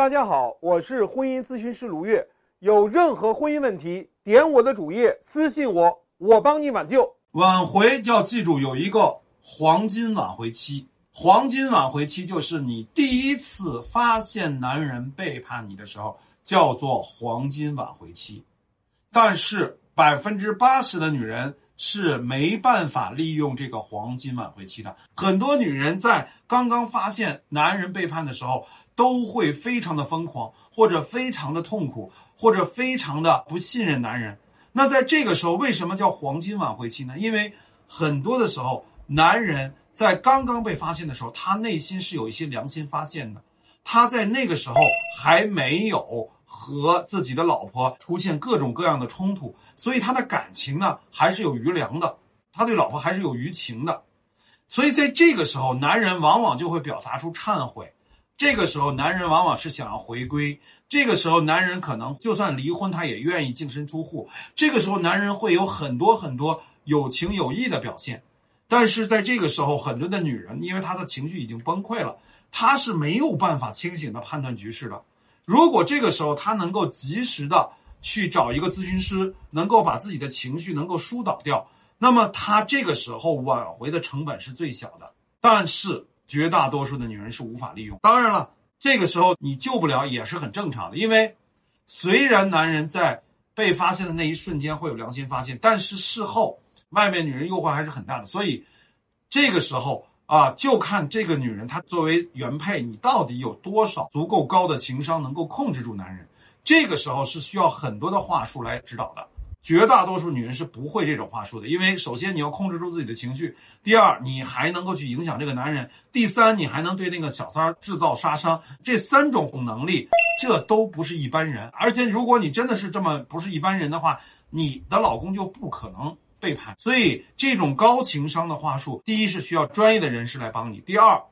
大家好，我是婚姻咨询师卢月。有任何婚姻问题，点我的主页私信我，我帮你挽救。挽回就要记住有一个黄金挽回期，黄金挽回期就是你第一次发现男人背叛你的时候，叫做黄金挽回期。但是百分之八十的女人是没办法利用这个黄金挽回期的。很多女人在刚刚发现男人背叛的时候。都会非常的疯狂，或者非常的痛苦，或者非常的不信任男人。那在这个时候，为什么叫黄金挽回期呢？因为很多的时候，男人在刚刚被发现的时候，他内心是有一些良心发现的。他在那个时候还没有和自己的老婆出现各种各样的冲突，所以他的感情呢还是有余粮的，他对老婆还是有余情的。所以在这个时候，男人往往就会表达出忏悔。这个时候，男人往往是想要回归。这个时候，男人可能就算离婚，他也愿意净身出户。这个时候，男人会有很多很多有情有义的表现。但是在这个时候，很多的女人因为她的情绪已经崩溃了，她是没有办法清醒的判断局势的。如果这个时候她能够及时的去找一个咨询师，能够把自己的情绪能够疏导掉，那么她这个时候挽回的成本是最小的。但是。绝大多数的女人是无法利用。当然了，这个时候你救不了也是很正常的，因为虽然男人在被发现的那一瞬间会有良心发现，但是事后外面女人诱惑还是很大的。所以这个时候啊，就看这个女人她作为原配，你到底有多少足够高的情商，能够控制住男人。这个时候是需要很多的话术来指导的。绝大多数女人是不会这种话术的，因为首先你要控制住自己的情绪，第二你还能够去影响这个男人，第三你还能对那个小三儿制造杀伤，这三种能力，这都不是一般人。而且如果你真的是这么不是一般人的话，你的老公就不可能背叛。所以这种高情商的话术，第一是需要专业的人士来帮你，第二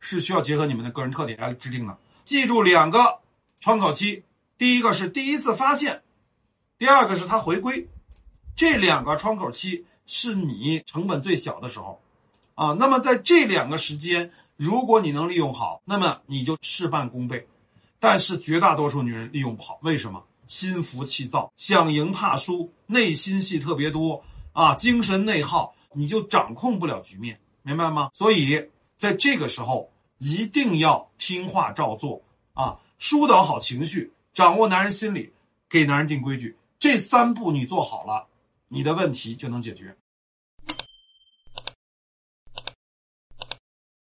是需要结合你们的个人特点来制定的。记住两个窗口期，第一个是第一次发现。第二个是他回归，这两个窗口期是你成本最小的时候，啊，那么在这两个时间，如果你能利用好，那么你就事半功倍。但是绝大多数女人利用不好，为什么？心浮气躁，想赢怕输，内心戏特别多啊，精神内耗，你就掌控不了局面，明白吗？所以在这个时候一定要听话照做啊，疏导好情绪，掌握男人心理，给男人定规矩。这三步你做好了，你的问题就能解决。